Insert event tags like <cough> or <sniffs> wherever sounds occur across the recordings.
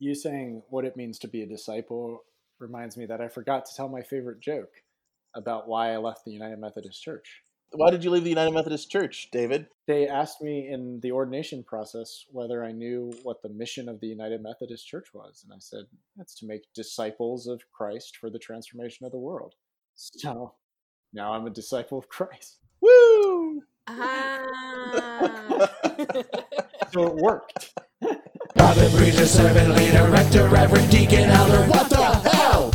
You saying what it means to be a disciple reminds me that I forgot to tell my favorite joke about why I left the United Methodist Church. Why did you leave the United Methodist Church, David? They asked me in the ordination process whether I knew what the mission of the United Methodist Church was. And I said, that's to make disciples of Christ for the transformation of the world. So now I'm a disciple of Christ. Woo! Ah. <laughs> So it worked. <laughs> Prophet, preacher, servant, leader, rector, reverend, deacon, elder, what the hell?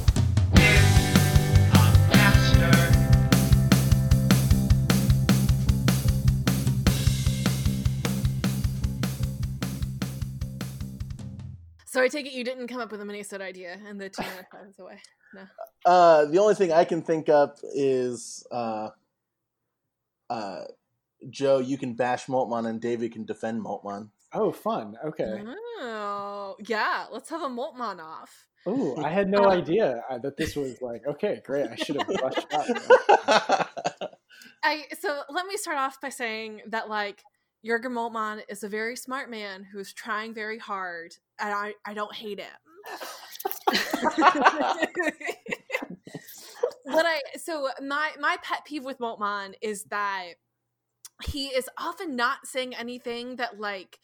so I take it you didn't come up with a Minnesota idea and the two and a half hours away. No. Uh, the only thing I can think of is uh, uh, Joe, you can bash Moltmann and David can defend Moltmann. Oh, fun. Okay. Oh, yeah. Let's have a Moltmann off. Oh, I had no idea uh, that this was like, okay, great. I should have brushed up. <laughs> I so let me start off by saying that like Jurgen Moltmann is a very smart man who's trying very hard, and I I don't hate him. <laughs> <laughs> what I so my my pet peeve with Moltmann is that he is often not saying anything that like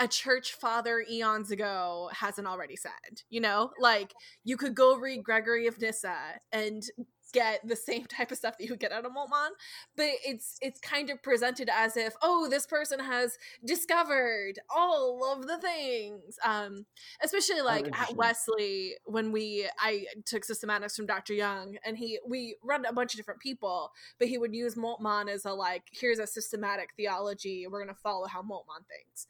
a church father eons ago hasn't already said. You know, like you could go read Gregory of Nyssa and get the same <laughs> type of stuff that you would get out of Moltmann, but it's it's kind of presented as if oh this person has discovered all of the things. Um, especially like at. Wesley when we I took systematics from Dr. Young and he we run a bunch of different people, but he would use Moltmann as a like here's a systematic theology. We're gonna follow how Moltmann thinks.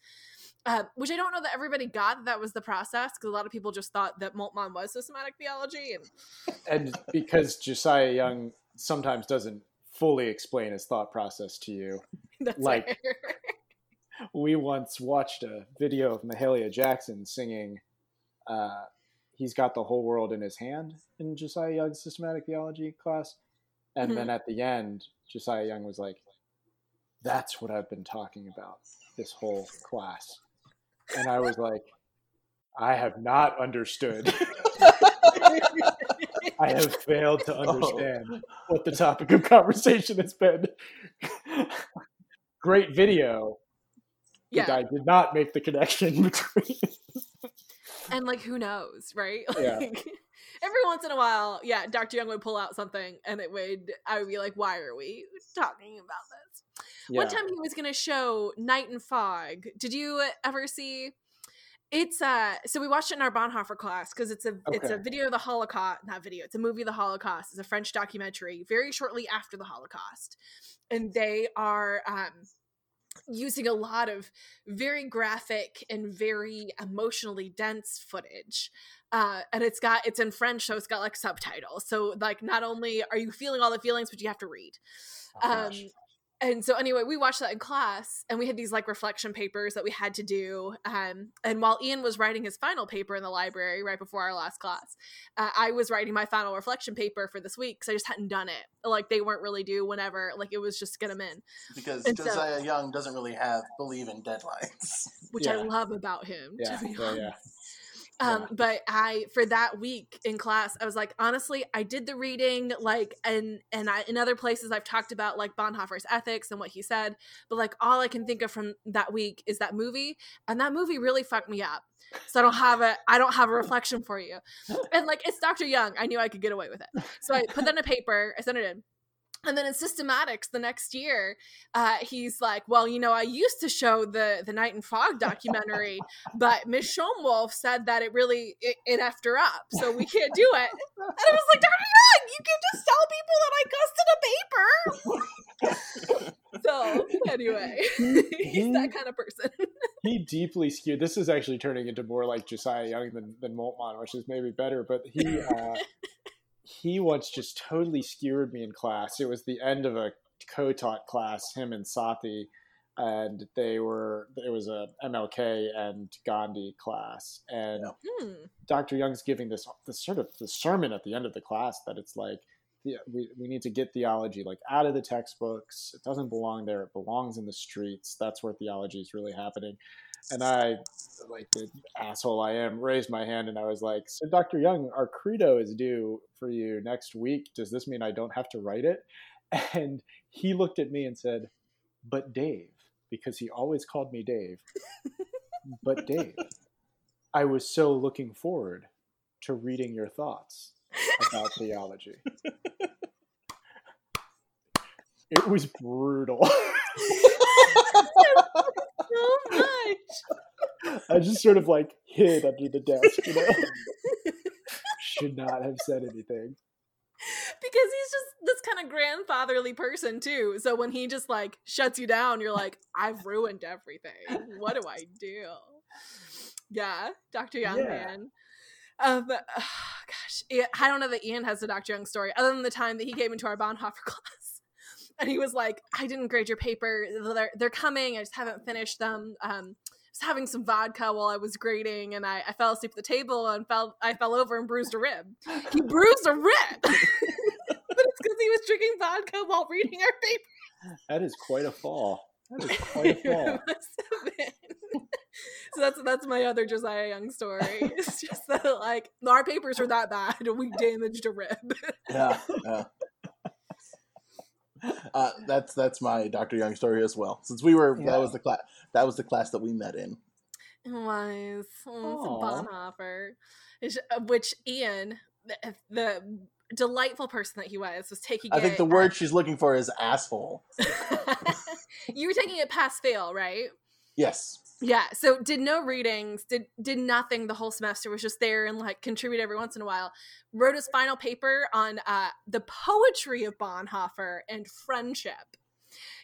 Uh, which I don't know that everybody got that, that was the process because a lot of people just thought that Moltmann was systematic theology and <laughs> and because Josiah Young sometimes doesn't fully explain his thought process to you, <laughs> that's Like- <laughs> we once watched a video of Mahalia Jackson singing uh, He's Got the Whole World in His Hand in Josiah Young's systematic theology class. And then at the end, Josiah Young was like, That's what I've been talking about this whole class. And I was like, I have not understood. <laughs> I have failed to oh. understand what the topic of conversation has been. Great video. Yeah, guy did not make the connection <laughs> between. and like who knows, right? <laughs> Yeah. Like, every once in a while, yeah, Dr. Young would pull out something, and it would I would be like, "Why are we talking about this?" One time he was going to show Night and Fog. Did you ever see? It's uh so we watched it in our Bonhoeffer class because it's a it's a video of the Holocaust, not video, it's a movie of the Holocaust. It's a French documentary very shortly after the Holocaust. And they are um using a lot of very graphic and very emotionally dense footage. Uh, and it's got it's in French, so it's got like subtitles. So like not only are you feeling all the feelings, but you have to read. Oh, Um. And so anyway, we watched that in class, and we had these like reflection papers that we had to do. Um, and while Ian was writing his final paper in the library right before our last class, uh, I was writing my final reflection paper for this week because I just hadn't done it. Like they weren't really due whenever. Like it was just get them in, Because And so- Young doesn't really have believe in deadlines. which I love about him. yeah, to be yeah, yeah. Um, Yeah. but I for that week in class, I was like, honestly, I did the reading, like, and and I, in other places I've talked about like Bonhoeffer's ethics and what he said, but like all I can think of from that week is that movie, and that movie really fucked me up. So I don't have a I don't have a <laughs> reflection for you, and like it's Dr. Young, I knew I could get away with it, so I put that in a paper, I sent it in. And then in systematics the next year, uh, he's like, "Well, you know, I used to show the the Night and Fog documentary, <laughs> but Miss Schomwolf said that it really it, it effed her up, so we can't do it. And I was like, Dr. Young, you can just tell people that I cussed in a paper. <laughs> so anyway, <laughs> he's that kind of person. he deeply skewed. This is actually turning into more like Josiah Young than, than Moltmann, which is maybe better. But he uh, he once just totally skewered me in class. It was the end of a co-taught class, him and Sathi, and they were it was a MLK and Gandhi class, and Hmm. Dr. Young's giving this this sort of the sermon at the end of the class that it's like yeah, we, we need to get theology like out of the textbooks. It doesn't belong there. It belongs in the streets. That's where theology is really happening. And I, like the asshole I am, raised my hand and I was like, "So, Dr. Young, our credo is due for you next week. Does this mean I don't have to write it?" <laughs> And he looked at me and said, "But Dave." Because he always called me Dave. <laughs> but Dave, I was so looking forward to reading your thoughts about theology. <laughs> It was brutal. So much. I just sort of like hid under the desk, you know. Should not have said anything. Because he's just this kind of grandfatherly person too. So when he just like shuts you down, you're like, I've ruined everything. What do I do? Yeah, Dr. Young, Yeah. man. Um, <sighs> gosh, I- don't know that Ian has the Dr. Young story, other than the time that he came into our Bonhoeffer <laughs> class, and he was like, "I didn't grade your paper. They're, they're coming. I just haven't finished them." Um, I was having some vodka while I was grading, and I, I fell asleep at the table and fell. I fell over and bruised a rib. He bruised a rib, <laughs> but it's because he was drinking vodka while reading our paper. That is quite a fall. That is <laughs> quite a fall. It must have been. <laughs> so that's that's my other Josiah Young story. It's just that like our papers were that bad, we damaged a rib. Yeah, yeah. <laughs> Uh, that's that's my Dr. Young story as well. Since we were Yeah. that was the class that was the class that we met in. It was oh, Aw. a Bonhoeffer, It's- uh, which Ian, the, the delightful person that he was, was taking. I think it the word she's looking for is asshole. <laughs> you were taking it pass fail, right? Yes. Yeah. So did no readings, did did nothing the whole semester. Was just there and like contribute every once in a while. Wrote his final paper on uh, the poetry of Bonhoeffer and friendship.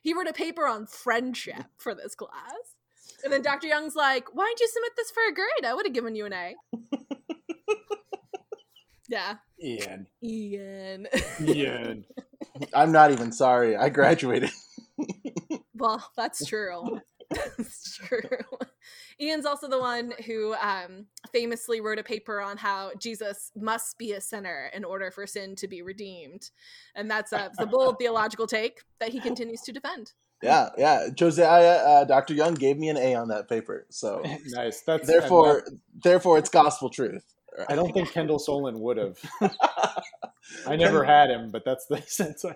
He wrote a paper on friendship for this class. And then Dr. Young's like, "Why didn't you submit this for a grade? I would have given you an A." <laughs> yeah, Ian. Ian. Ian. <laughs> I'm not even sorry. I graduated. Well, that's true. <laughs> that's true. Ian's also the one who um, famously wrote a paper on how Jesus must be a sinner in order for sin to be redeemed. And that's a, the bold theological take that he continues to defend. Yeah, yeah. Josiah, uh, Dr. Young gave me an A on that paper. So <laughs> nice. That's therefore, therefore, it's gospel truth. I don't think Kendall Soulen would have. <laughs> I never had him, but that's the sense I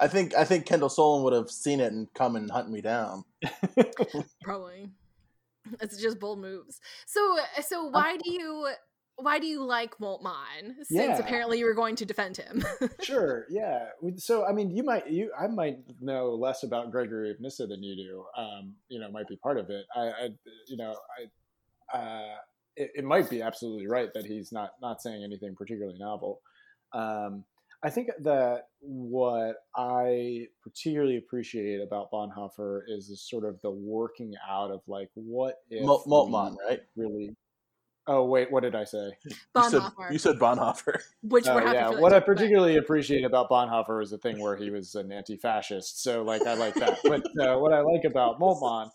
I think I think Kendall Soulen would have seen it and come and hunt me down. <laughs> Probably. It's just bold moves. So so why do you why do you like Moltmann? Since Yeah. apparently you were going to defend him. <laughs> sure yeah so i mean you might you i might know less about gregory of nyssa than you do um you know might be part of it i, I you know i uh it, it might be absolutely right that he's not not saying anything particularly novel um i think that what i particularly appreciate about bonhoeffer is this sort of the working out of like what if Mol- Moltmann, right? really oh wait what did i say You said, Bonhoeffer, you said Bonhoeffer. which Oh, we're yeah. for What I too, but- particularly appreciate about Bonhoeffer is the thing where he was an anti-fascist. So, like, I like that. But uh, what I like about Moltmann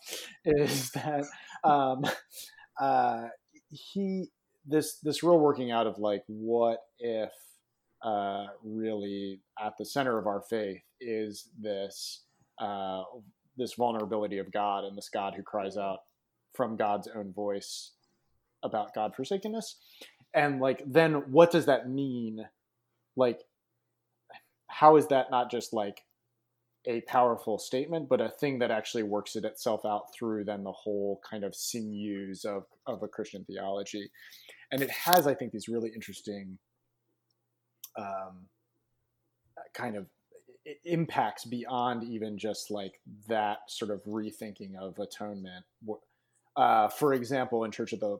is that um, uh, he this this real working out of like, what if uh, really at the center of our faith is this uh, this vulnerability of God and this God who cries out from God's own voice about God forsakenness and like then what does that mean? Like how is that not just like a powerful statement but a thing that actually works it itself out through then the whole kind of sinews of of a christian theology? And it has i think these really interesting um kind of impacts beyond even just like that sort of rethinking of atonement. Uh, for example in church of the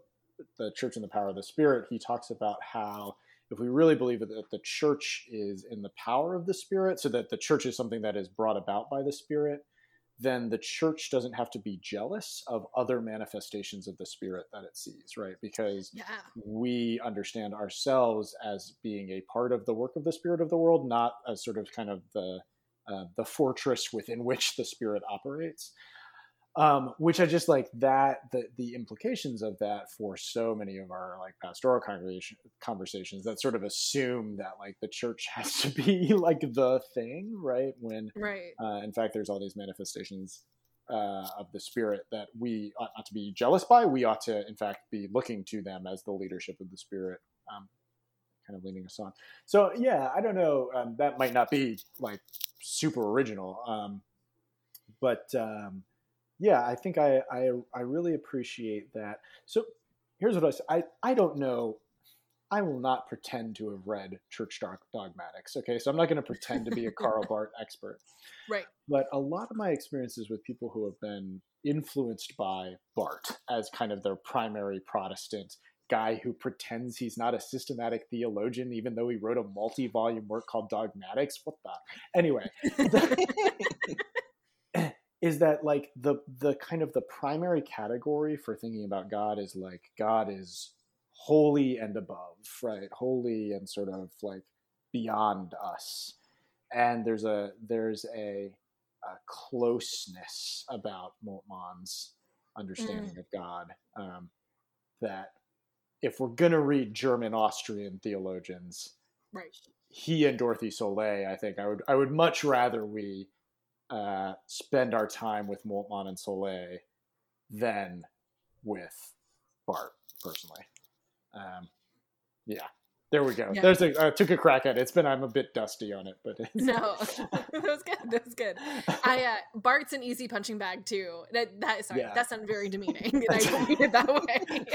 the church and the power of the spirit he talks about how if we really believe that the church is in the power of the spirit so that the church is something that is brought about by the spirit then the church doesn't have to be jealous of other manifestations of the spirit that it sees right because Yeah. we understand ourselves as being a part of the work of the spirit of the world not as sort of kind of the uh, the fortress within which the spirit operates um, which I just like that the the implications of that for so many of our like pastoral congregation conversations that sort of assume that like the church <laughs> has to be like the thing, right? When Right. uh, in fact there's all these manifestations uh, of the Spirit that we ought not to be jealous by. We ought to, in fact, be looking to them as the leadership of the Spirit, um, kind of leading us on. So, yeah, I don't know. Um, that might not be like super original, um, but um, yeah, I think I, I I really appreciate that. So, here's what I say. I I don't know. I will not pretend to have read Church Dogmatics. Okay, so I'm not going to pretend to be a <laughs> Karl Barth expert. Right. But a lot of my experiences with people who have been influenced by Barth as kind of their primary Protestant guy who pretends he's not a systematic theologian, even though he wrote a multi volume work called Dogmatics. What the? Anyway. <laughs> <laughs> is that like the the kind of the primary category for thinking about God is like God is holy and above, right? Holy and sort of like beyond us. And there's a there's a, a closeness about Moltmann's understanding mm. of God um, that if we're gonna read German Austrian theologians, right? He and Dorothy Sölle, I think I would I would much rather we uh, spend our time with Moltmann and Sölle than with Barth personally. Um, yeah, there we go. Yeah. There's a I took a crack at it. It's been I'm a bit dusty on it, but no, <laughs> <laughs> that was good. That was good. I uh, Barth's an easy punching bag too. That that sorry, yeah. that sounded very demeaning. <laughs> I don't mean it that way.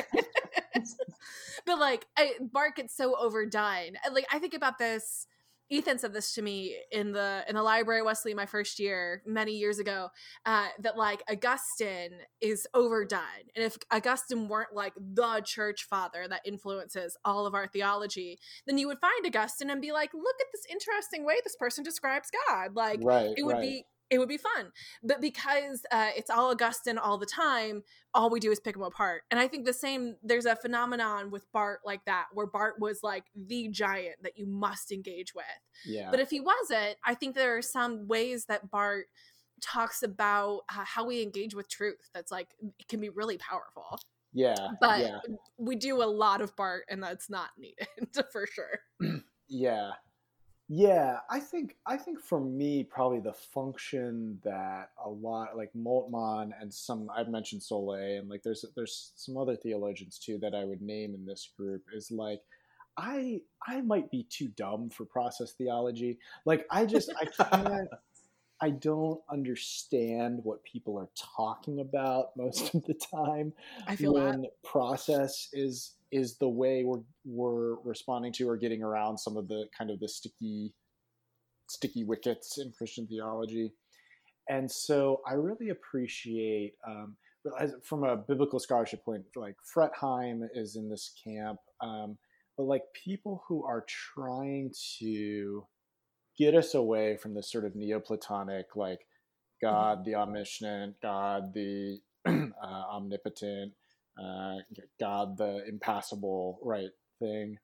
but like I, Barth gets so overdone. Like I think about this Ethan said this to me in the in the library Wesley my first year many years ago uh, that like Augustine is overdone and if Augustine weren't like the church father that influences all of our theology then you would find Augustine and be like look at this interesting way this person describes God like right, it would right. be it would be fun. But because uh, it's all Augustine all the time, all we do is pick them apart. And I think the same, there's a phenomenon with Barth like that, where Barth was like the giant that you must engage with. Yeah. But if he wasn't, I think there are some ways that Barth talks about uh, how we engage with truth that's like, it can be really powerful. Yeah. But yeah. we do a lot of Barth, and that's not needed <laughs> for sure. <clears throat> yeah. Yeah, I think I think for me probably the function that a lot like Moltmann and some I've mentioned Sölle and like there's there's some other theologians too that I would name in this group is like I I might be too dumb for process theology. Like I just I can't <laughs> I don't understand what people are talking about <laughs> most of the time. I feel when that. process is is the way we're we're responding to or getting around some of the kind of the sticky sticky wickets in Christian theology. And so I really appreciate um, from a biblical scholarship point, like Fretheim is in this camp, um, but like people who are trying to get us away from this sort of Neoplatonic, like God the omniscient, God the <clears throat> uh, omnipotent, uh, God the impassible, right thing,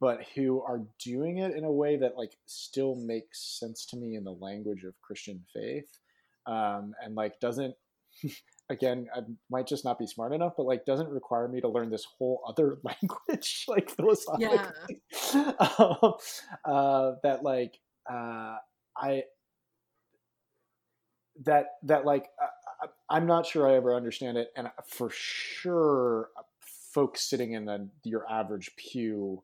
but who are doing it in a way that like still makes sense to me in the language of Christian faith, um, and like doesn't. <laughs> again, I might just not be smart enough, but like doesn't require me to learn this whole other <laughs> language, like philosophically. Yeah. <laughs> um, uh, that like uh, I that that like uh, I'm not sure I ever understand it, and for sure, folks sitting in the, your average pew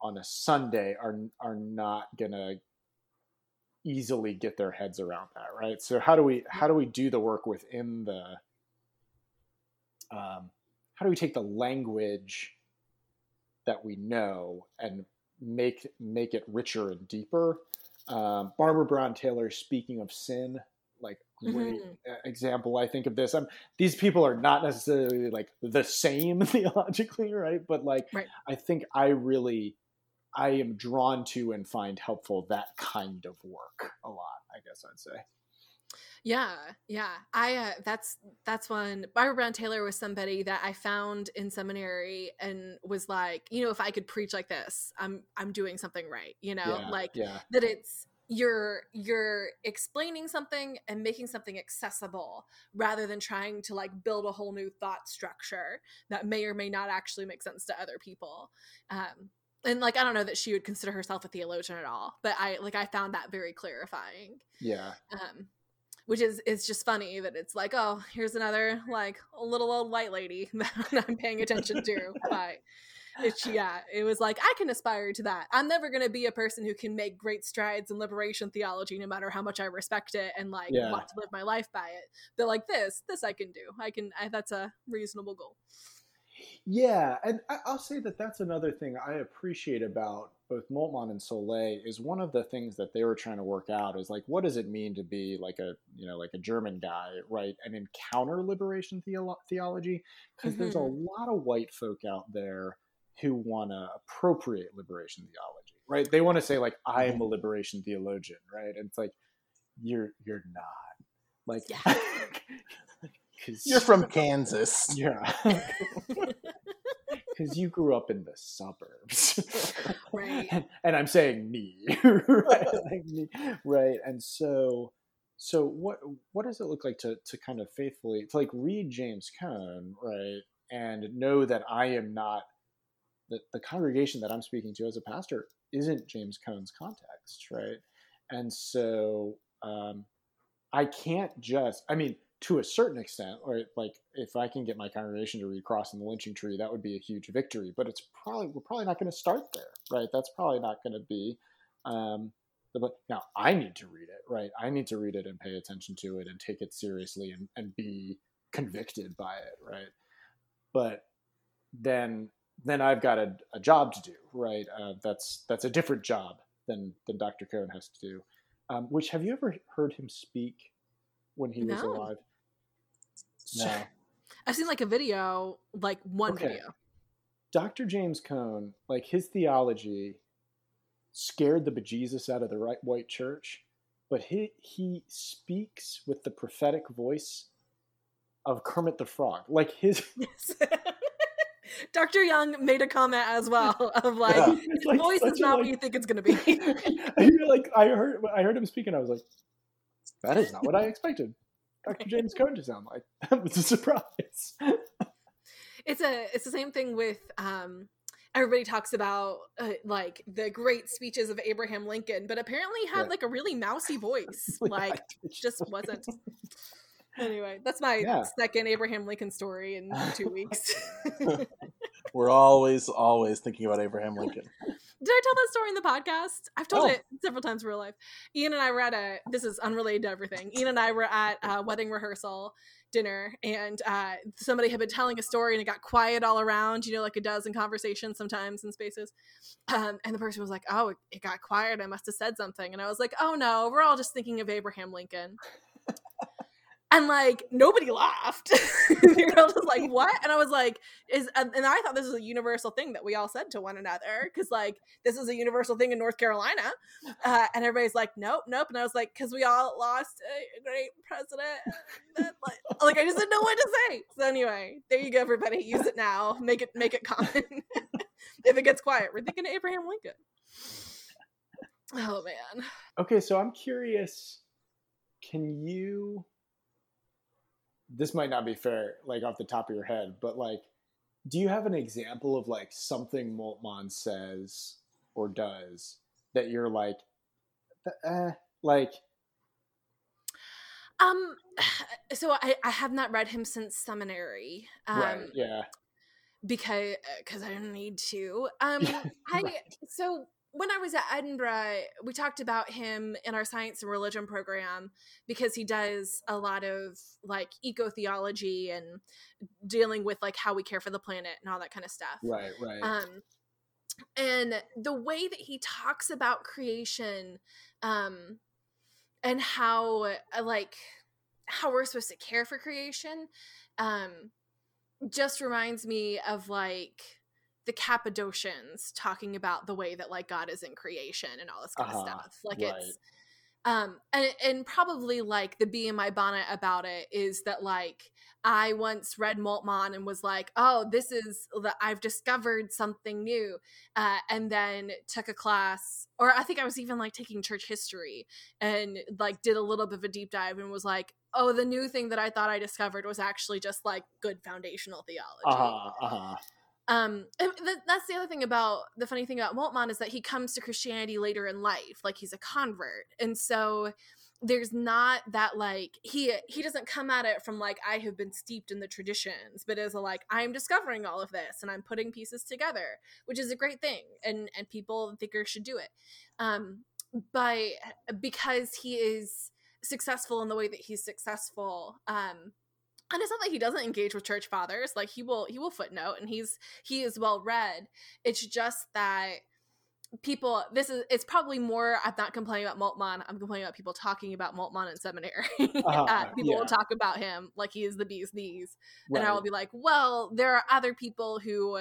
on a Sunday are are not gonna easily get their heads around that, right? So how do we how do we do the work within the um, how do we take the language that we know and make make it richer and deeper um, Barbara Brown Taylor, speaking of sin, like great mm-hmm. example. I think of this. I'm, these people are not necessarily like the same <laughs> theologically, right? But like, right. I think I really, I am drawn to and find helpful that kind of work a lot. I guess I'd say. Yeah, yeah. I uh, that's that's when Barbara Brown Taylor was somebody that I found in seminary and was like, you know, if I could preach like this, I'm I'm doing something right. You know, yeah, like yeah. that. It's you're you're explaining something and making something accessible rather than trying to like build a whole new thought structure that may or may not actually make sense to other people. Um, and like I don't know that she would consider herself a theologian at all, but I like I found that very clarifying. Yeah. Um, which is it's just funny that it's like oh here's another like a little old white lady <laughs> that i'm paying attention to <laughs> but it's yeah it was like i can aspire to that. I'm never going to be a person who can make great strides in liberation theology no matter how much i respect it and like Yeah. want to live my life by it. But like this this i can do. I can I, that's a reasonable goal. Yeah, and I- I'll say that that's another thing I appreciate about both Moltmann and Sölle is one of the things that they were trying to work out is like what does it mean to be like a you know like a German guy right and encounter liberation theolo- theology because there's a mm-hmm. lot of white folk out there who want to appropriate liberation theology right they want to say like I am mm-hmm. a liberation theologian right and it's like you're you're not like Yeah. <laughs> You're from Kansas. <laughs> yeah. <laughs> Because you grew up in the suburbs. <laughs> Right. And, and I'm saying me. <laughs> right? <laughs> Like me. Right. And so so what what does it look like to to kind of faithfully to like read James Cone, right? And know that I am not that the congregation that I'm speaking to as a pastor isn't James Cone's context, right? And so um, I can't just, I mean, to a certain extent, or like if I can get my congregation to read Cross Crossing the Lynching Tree, that would be a huge victory. But it's probably we're probably not going to start there, right? That's probably not going to be. Um, the, but now I need to read it, right? I need to read it and pay attention to it and take it seriously and, and be convicted by it, right? But then then I've got a, a job to do, right? Uh, that's that's a different job than than Dr. Cone has to do. Um, which have you ever heard him speak when he was No. alive? No. i've seen like a video like one Okay. video Dr. James Cone, like his theology, scared the bejesus out of the right white church, but he he speaks with the prophetic voice of Kermit the Frog. Like his, <laughs> Yes. Dr. Young made a comment as well <laughs> of like, Yeah. his like voice is not what you think it's going to be. <laughs> Like I heard I heard him speak and I was like, that is not what I expected. Dr. James Cone to sound like. <laughs> That was a surprise. it's a it's the same thing with um everybody talks about uh, like the great speeches of Abraham Lincoln, but apparently had Yeah. like a really mousy voice. <laughs> like it just wasn't. <laughs> Anyway, that's my Yeah. second Abraham Lincoln story in two weeks. We're always, always thinking about Abraham Lincoln. Did I tell that story in the podcast? I've told Oh. it several times in real life. Ian and I were at a. This is unrelated to everything. Ian and I were at a wedding rehearsal dinner, and uh, somebody had been telling a story, and it got quiet all around. You know, like it does in conversations sometimes in spaces. Um, and the person was like, "Oh, it, it got quiet. I must have said something." And I was like, "Oh no, we're all just thinking of Abraham Lincoln." And like nobody laughed. <laughs> they were all just like, "What?" And I was like, "Is?" And and I thought this was a universal thing that we all said to one another because like this is a universal thing in North Carolina. Uh, and everybody's like, nope, nope. And I was like, because we all lost a great president. Like, <laughs> like, I just didn't know what to say. So anyway, there you go, everybody. Use it now. Make it make it common. <laughs> if it gets quiet, we're thinking of Abraham Lincoln. Oh man. Okay, so I'm curious. Can you? This might not be fair, like off the top of your head, but like, do you have an example of like something Moltmann says or does that you're like, eh, like, Um. <sighs> So I I have not read him since seminary. Um, right? Yeah, because because I didn't need to. Um, <laughs> I so when I was at Edinburgh, we talked about him in our science and religion program because he does a lot of like eco theology and dealing with like how we care for the planet and all that kind of stuff. right, right. Um, and the way that he talks about creation, um, and how uh, like how we're supposed to care for creation, um, just reminds me of like the Cappadocians talking about the way that like God is in creation and all this kind Uh-huh, of stuff. Like right. it's um and and probably like the bee in my bonnet about it is that like I once read Moltmann and was like, oh, this is that I've discovered something new. Uh, and then took a class, or I think I was even like taking church history and like did a little bit of a deep dive and was like, oh, the new thing that I thought I discovered was actually just like good foundational theology. Uh huh. Uh. Um, th- that's the other thing about the funny thing about Moltmann is that he comes to Christianity later in life, like he's a convert, and so there's not that like he he doesn't come at it from like I have been steeped in the traditions, but as a like I'm discovering all of this and I'm putting pieces together, which is a great thing, and and people thinkers should do it. Um, but because he is successful in the way that he's successful, um, and it's not that he doesn't engage with church fathers like he will he will footnote and he's he is well read. It's just that people this is it's probably more i'm not complaining about moltmann i'm complaining about people talking about moltmann in seminary <laughs> Uh-huh, uh, people yeah. will talk about him like he is the bee's knees. And i will be like well there are other people who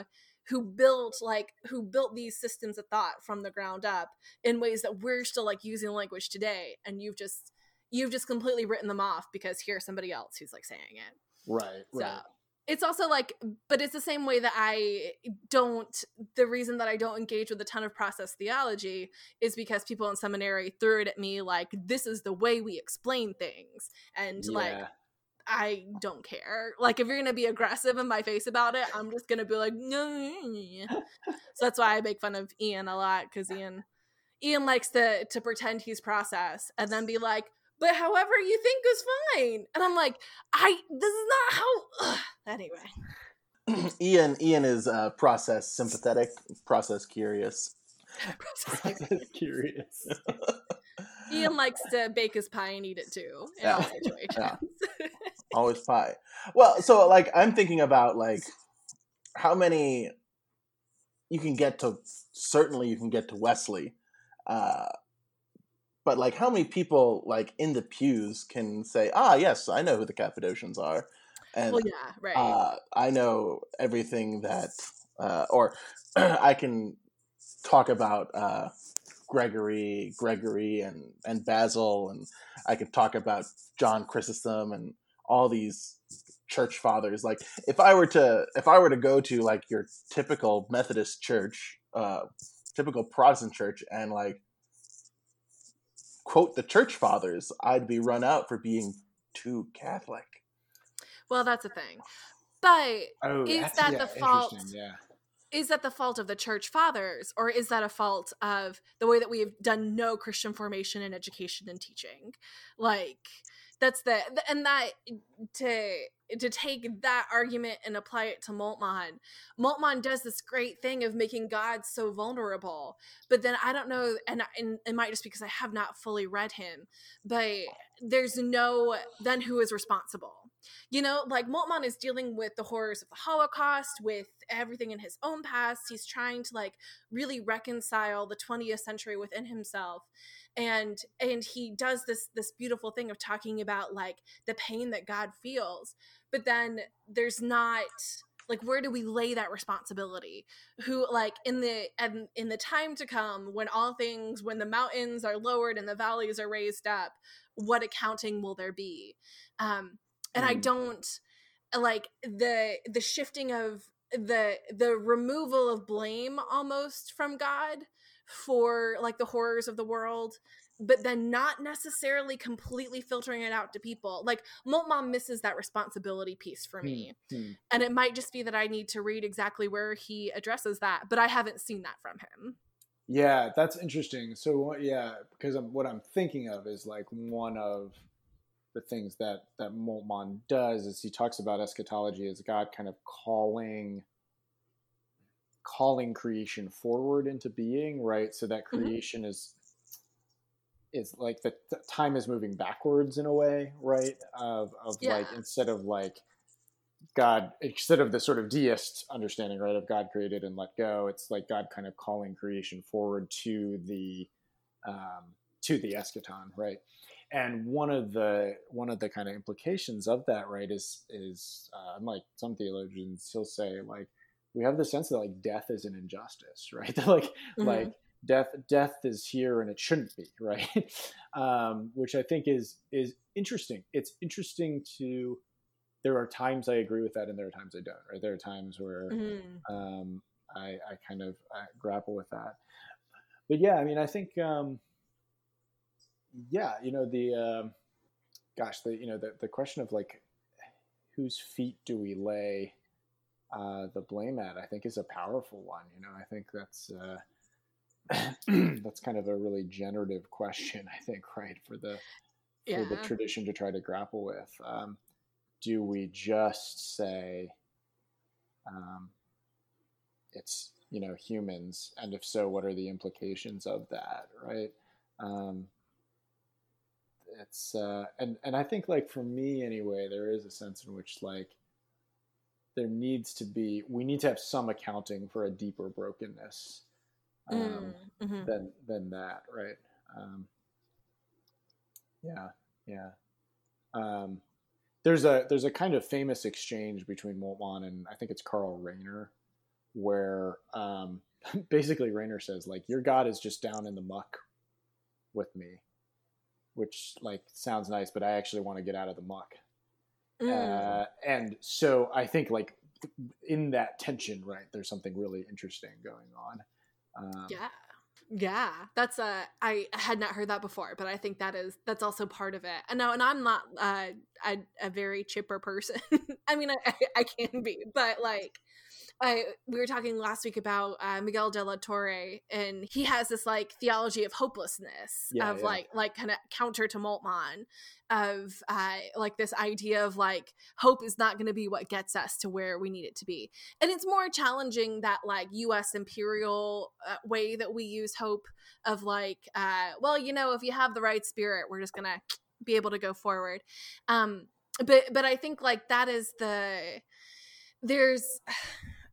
who built like who built these systems of thought from the ground up in ways that we're still like using language today. And you've just you've just completely written them off because here's somebody else who's like saying it right, so right. it's also like, but it's the same way that I don't. The reason that I don't engage with a ton of process theology is because people in seminary threw it at me like, this is the way we explain things. And like, I don't care. Like, if you're going to be aggressive in my face about it, I'm just going to be like, no. so that's why I make fun of Ian a lot because Ian. Ian likes to to pretend he's process and then be like, but however you think is fine. And I'm like, I this is not how <sighs> ugh. anyway. <clears throat> Ian Ian is uh, process sympathetic, process curious. <laughs> That's <laughs> curious. Ian <laughs> likes to bake his pie and eat it too in all Yeah. Always pie. Well, so like I'm thinking about like how many you can get to certainly you can get to Wesley. Uh but like how many people like in the pews can say, "Ah, yes, I know who the Cappadocians are." And well, yeah, right. uh, I know everything that, uh, or <clears throat> I can talk about uh, Gregory, Gregory, and and Basil, and I can talk about John Chrysostom and all these church fathers. Like if I were to if I were to go to like your typical Methodist church, uh, typical Protestant church, and like quote the church fathers, I'd be run out for being too Catholic. well, that's a thing. But Oh, Is that yeah, the fault? Yeah. is that the fault of the church fathers or is that a fault of the way that we have done no christian formation in education and teaching like that's the and that to to take that argument and apply it to Moltmann, Moltmann does this great thing of making God so vulnerable. But then I don't know, and, and it might just because I have not fully read him, but there's no then who is responsible. You know, like Moltmann is dealing with the horrors of the Holocaust, with everything in his own past. He's trying to like really reconcile the 20th century within himself. And and he does this this beautiful thing of talking about like the pain that god feels. But then there's not like where do we lay that responsibility? Who like in the and in the time to come when all things when the mountains are lowered and the valleys are raised up what accounting will there be? Um and i Mm. don't like the the shifting of the the removal of blame almost from god for like the horrors of the world but then not necessarily completely filtering it out to people like Moltmann misses that responsibility piece for me Hmm. and it might just be that i need to read exactly where he addresses that but i haven't seen that from him Yeah, that's interesting. So yeah, because I'm, what I'm thinking of is like one of the things that that Moltmann does is he talks about eschatology as God kind of calling calling creation forward into being, right? So that Mhm. creation is is like the, the time is moving backwards in a way, right? Of of like instead of like God instead of the sort of deist understanding, right, of God created and let go, it's like God kind of calling creation forward to the um, to the eschaton, right? And one of the one of the kind of implications of that, right, is is uh, unlike some theologians, he'll say like we have the sense that like death is an injustice, <laughs> right? That, like Mhm. like death death is here and it shouldn't be, <laughs> right? um, which I think is is interesting. It's interesting to there are times I agree with that and there are times I don't. Right? There are times where Mhm. um, I, I kind of uh, grapple with that. But yeah, I mean, I think, um, yeah, you know, the, um, gosh, the, you know, the, the question of like, whose feet do we lay uh, the blame at, I think is a powerful one. You know, I think that's, uh, <clears throat> that's kind of a really generative question, I think, right. For the, for the tradition to try to grapple with. Um, do we just say um, it's you know humans, and if so, what are the implications of that, right? Um, it's uh, and and I think like for me anyway, there is a sense in which like there needs to be we need to have some accounting for a deeper brokenness um, Mm, mhm. than than that, right? Um, yeah, yeah. Um, there's a there's a kind of famous exchange between Moltmann and I think it's Karl Rahner, where um, <laughs> basically Rayner says like your God is just down in the muck with me, which like sounds nice, but I actually want to get out of the muck. Mm. Uh, and so I think like in that tension, right, there's something really interesting going on. Um, yeah yeah that's uh i had not heard that before but i think that is that's also part of it and no and i'm not uh a, a very chipper person <laughs> i mean I, I i can be but like I, we were talking last week about uh, Miguel de la Torre, and he has this like theology of hopelessness, Yeah, of yeah. like like kind of counter to Moltmann, of uh, like this idea of like hope is not going to be what gets us to where we need it to be, and it's more challenging that like U.S. imperial uh, way that we use hope of like, uh, well, you know, if you have the right spirit, we're just gonna <sniffs> be able to go forward. Um, but but I think like that is the there's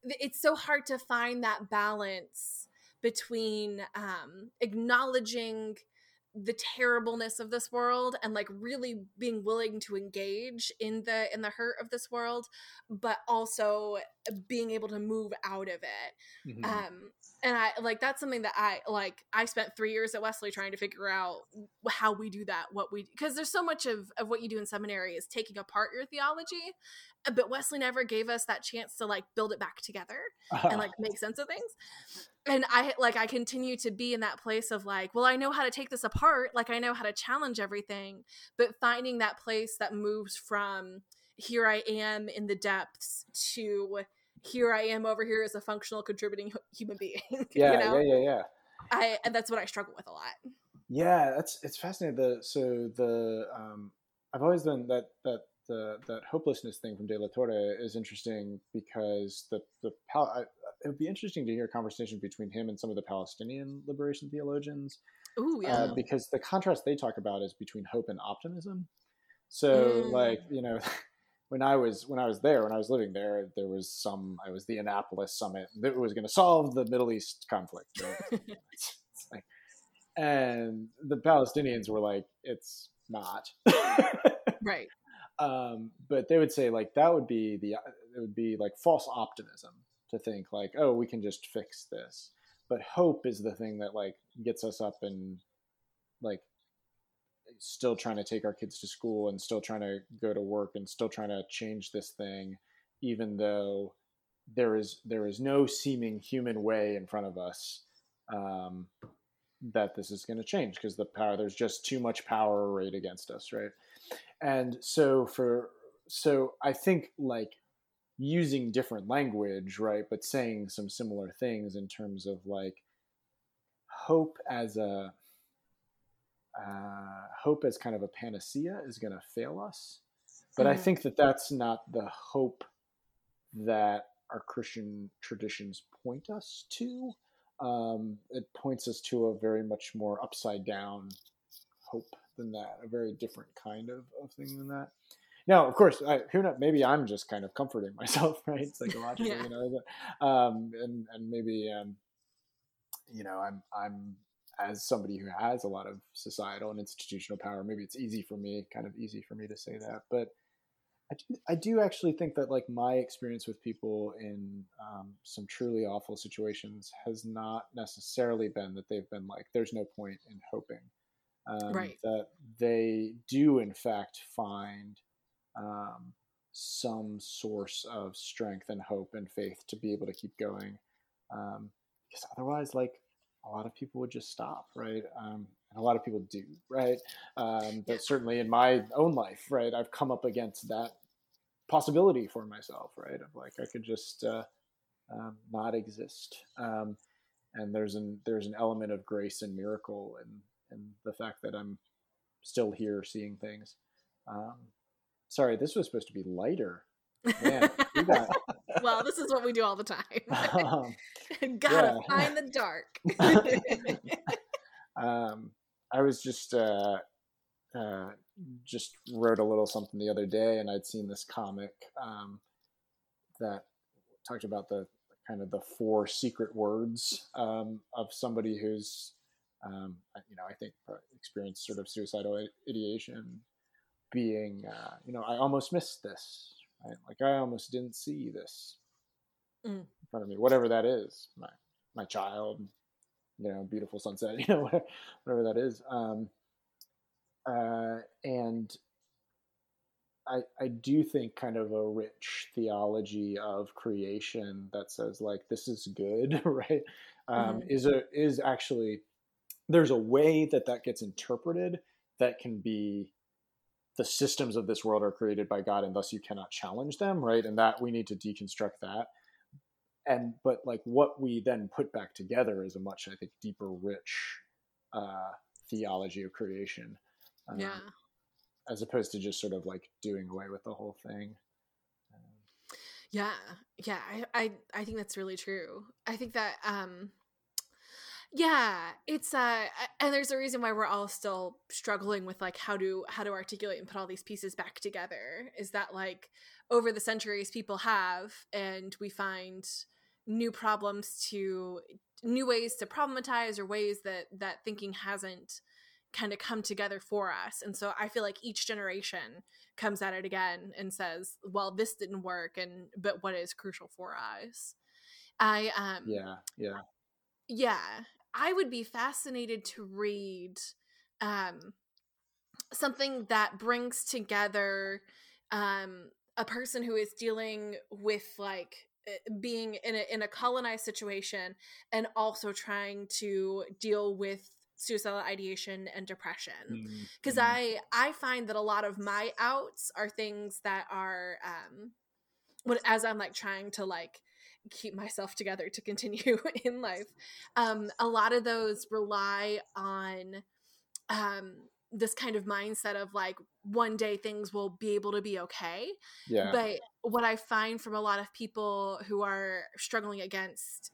it's so hard to find that balance between um, acknowledging the terribleness of this world and like really being willing to engage in the in the hurt of this world but also being able to move out of it mhm. um and i like that's something that i like i spent three years at wesley trying to figure out how we do that what we because there's so much of of what you do in seminary is taking apart your theology uh, but wesley never gave us that chance to like build it back together and like <laughs> make sense of things and i like i continue to be in that place of like well i know how to take this apart like i know how to challenge everything but finding that place that moves from here i am in the depths to here i am over here as a functional contributing human being <laughs> yeah, you know yeah, yeah, yeah. i and that's what i struggle with a lot Yeah, that's it's fascinating. The so the um, I've always done that that the that hopelessness thing from De La Torre is interesting because the the I, it would be interesting to hear a conversation between him and some of the Palestinian liberation theologians Ooh, yeah uh, because the contrast they talk about is between hope and optimism. So Mm. like you know. <laughs> When I was when I was there, when I was living there, there was some. I was the Annapolis summit that was going to solve the Middle East conflict. right? <laughs> it's, it's like, and the Palestinians were like, "It's not." <laughs> right um, but they would say like that would be the it would be like false optimism to think like, "Oh, we can just fix this." But hope is the thing that like gets us up and like still trying to take our kids to school and still trying to go to work and still trying to change this thing even though there is there is no seeming human way in front of us um, that this is going to change because the power there's just too much power arrayed against us right and so for so i think like using different language right but saying some similar things in terms of like hope as a uh, hope as kind of a panacea is going to fail us. But i Mhm. think that that's not the hope that our christian traditions point us to. Um, it points us to a very much more upside down hope than that, a very different kind of, of thing than that. Now, of course, I, who knows, maybe I'm just kind of comforting <laughs> myself, right, psychologically, Yeah. you know, that- um, and and maybe um, you know, I'm I'm as somebody who has a lot of societal and institutional power, maybe it's easy for me, kind of easy for me to say that, but I do, I do actually think that like my experience with people in um, some truly awful situations has not necessarily been that they've been like, there's no point in hoping. Um, Right. That they do, in fact, find um, some source of strength and hope and faith to be able to keep going. Um, because otherwise, like, a lot of people would just stop, right? Um, and a lot of people do, right? Um, but certainly in my own life, right, I've come up against that possibility for myself, right? Of like I could just uh, um, not exist. Um, and there's an there's an element of grace and miracle and and the fact that I'm still here seeing things. Um, sorry, this was supposed to be lighter. Man, we got <laughs> well, this is what we do all the time. um, <laughs> <laughs> Gotta yeah. find the dark. um, I was just uh, uh, just wrote a little something the other day, and I'd seen this comic um, that talked about the kind of the four secret words um, of somebody who's um, you know I think experienced sort of suicidal ideation, being uh, you know I almost missed this, right? Like I almost didn't see this Mm. in front of me, whatever that is, my my child, you know, beautiful sunset, <laughs> you know, whatever, whatever that is. Um, uh, and I, I do think kind of a rich theology of creation that says like this is good, <laughs> right? Um, Mhm. Is a is actually there's a way that that gets interpreted that can be the systems of this world are created by God and thus you cannot challenge them, right? And that we need to deconstruct that. And but like what we then put back together is a much I think deeper, rich uh, theology of creation. Um, yeah. as opposed to just sort of like doing away with the whole thing. Um, Yeah, yeah, I, I I think that's really true. I think that um yeah, it's uh and there's a reason why we're all still struggling with like how to how to articulate and put all these pieces back together is that like over the centuries people have and we find new problems to new ways to problematize or ways that that thinking hasn't kind of come together for us. And so I feel like each generation comes at it again and says, "Well, this didn't work, and but what is crucial for us?" I um yeah, yeah, yeah, I would be fascinated to read um something that brings together um a person who is dealing with like uh, being in a in a colonized situation and also trying to deal with suicidal ideation and depression because Mhm. i i find that a lot of my outs are things that are um what as i'm like trying to like keep myself together to continue <laughs> in life. Um a lot of those rely on um this kind of mindset of like one day things will be able to be okay. Yeah, but what i find from a lot of people who are struggling against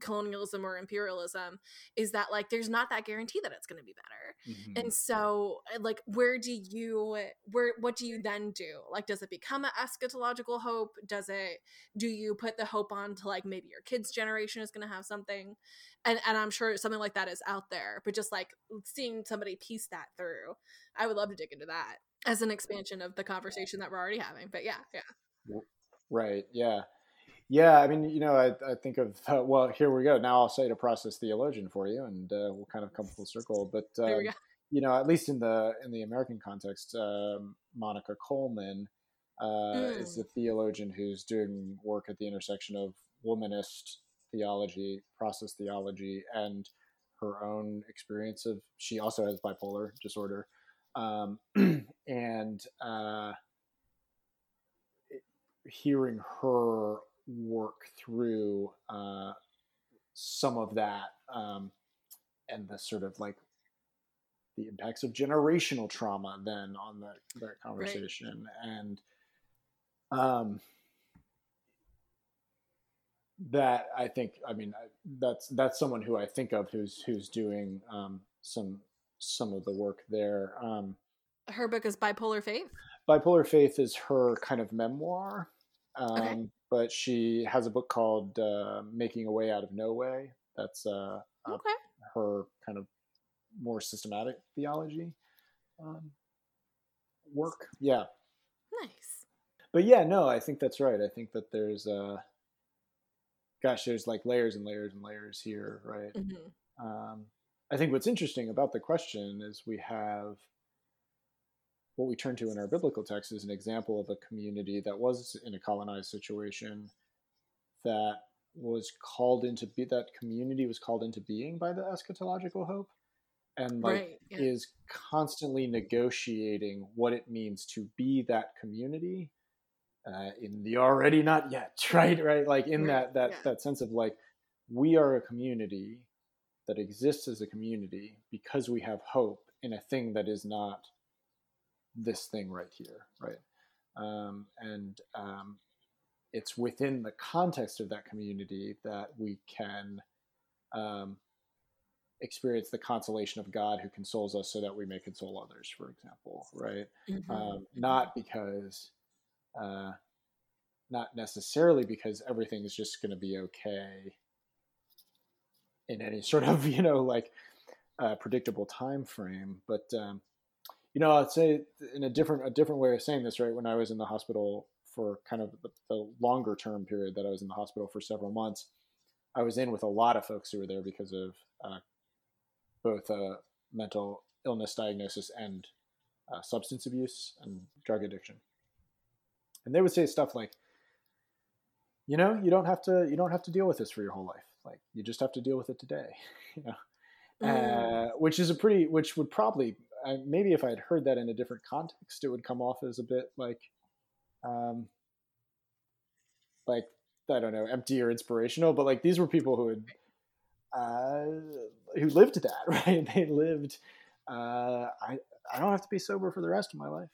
colonialism or imperialism is that like there's not that guarantee that it's going to be better. Mhm. and so uh, like where do you where what do you then do? Like does it become an eschatological hope? Does it do you put the hope on to like maybe your kids generation is going to have something? And and i'm sure something like that is out there but just like seeing somebody piece that through i would love to dig into that as an expansion of the conversation that we're already having but yeah yeah. Right, yeah, yeah. I mean, you know, I, I think of uh, <laughs> well, here we go. Now I'll cite a process theologian for you, and uh, we'll kind of come full circle. But <laughs> um, you know, at least in the in the American context, um, Monica Coleman uh, is Mm. the theologian who's doing work at the intersection of womanist theology, process theology, and her own experience of. She also has bipolar disorder, um, <clears throat> and uh, hearing her work through uh, some of that um, and the sort of like the impacts of generational trauma then on that that conversation. And um that i think i mean that's that's someone who i think of who's who's doing um some some of the work there. Um her book is bipolar faith? Bipolar faith is her kind of memoir. Um Okay. But she has a book called uh, making a way out of no way that's uh, okay her kind of more systematic theology um, work. Yeah, nice but yeah, no, I think that's right. I think that there's, uh, gosh, there's like layers and layers and layers here, right? Mhm. Um, I think what's interesting about the question is we have what we turn to in our biblical text is an example of a community that was in a colonized situation that was called into be that community was called into being by the eschatological hope and like right yeah. is constantly negotiating what it means to be that community uh, in the already not yet <laughs> right right like in Right, that that yeah. that sense of like we are a community that exists as a community because we have hope in a thing that is not this thing right here, right? Um, and um, it's within the context of that community that we can um, experience the consolation of God who consoles us so that we may console others, for example, right? Mhm. Um, not because, uh, not necessarily because everything is just going to be okay in any sort of, <laughs> you know, like uh, predictable time frame, but um, you know, I'd say in a different a different way of saying this, right? When I was in the hospital for kind of the, longer term period that I was in the hospital for several months, I was in with a lot of folks who were there because of uh, both uh, mental illness diagnosis and uh, substance abuse and drug addiction. And they would say stuff like, you know, you don't have to you don't have to deal with this for your whole life. Like you just have to deal with it today. <laughs> you know, Mm. uh, which is a pretty which would probably uh, maybe if I had heard that in a different context, it would come off as a bit like, um, like I don't know, empty or inspirational. But like these were people who had uh, who lived that, <laughs> right? They lived. Uh, I I don't have to be sober for the rest of my life.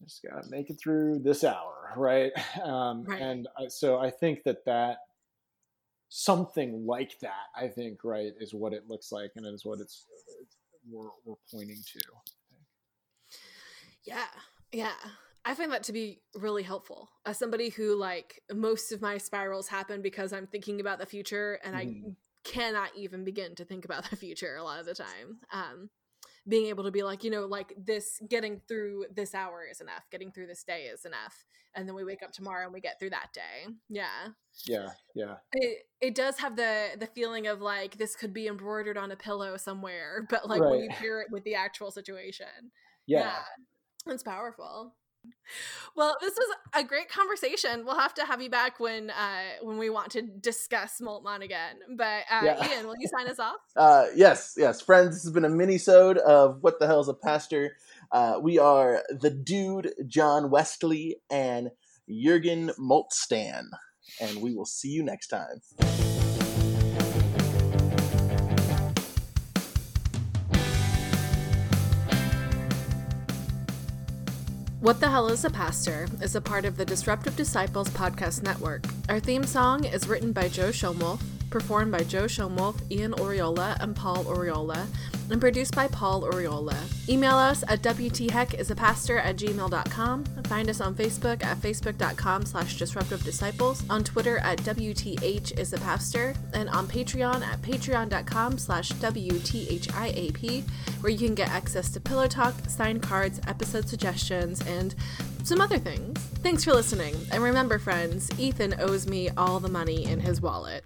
I just gotta make it through this hour, right? <laughs> Um, Right. And I, so I think that that something like that, I think, right, is what it looks like, and is what it's, it's we're, we're pointing to. Yeah, yeah. I find that to be really helpful as somebody who like most of my spirals happen because I'm thinking about the future and I Mhm. cannot even begin to think about the future a lot of the time. Um, being able to be like, you know, like this getting through this hour is enough, getting through this day is enough, and then we wake up tomorrow and we get through that day. Yeah, Yeah, yeah, it it does have the the feeling of like this could be embroidered on a pillow somewhere, but like when you Right. hear it with the actual situation, yeah. it's powerful. Well, this was a great conversation. We'll have to have you back when uh when we want to discuss Moltmann again. But uh Yeah. Ian, will you sign us off? <laughs> Uh, yes, yes, friends. This has been a mini-sode of What the Hell's a Pastor. Uh, we are the dude John Westley and Jurgen Moltstan, and we will see you next time. What the Hell is a Pastor is a part of the Disruptive Disciples podcast network. Our theme song is written by Joe Schomolf, performed by Joe Schomolf, Ian Oriola, and Paul Oriola, and produced by Paul Oriola. Email us at wtheckisapastor at gmail.com. Find us on Facebook at facebook.com slash disruptive disciples, on Twitter at wth wthisapastor, and on Patreon at patreon.com slash wthiap, where you can get access to Pillow Talk, signed cards, episode suggestions, and some other things. Thanks for listening. And remember, friends, Ethan owes me all the money in his wallet.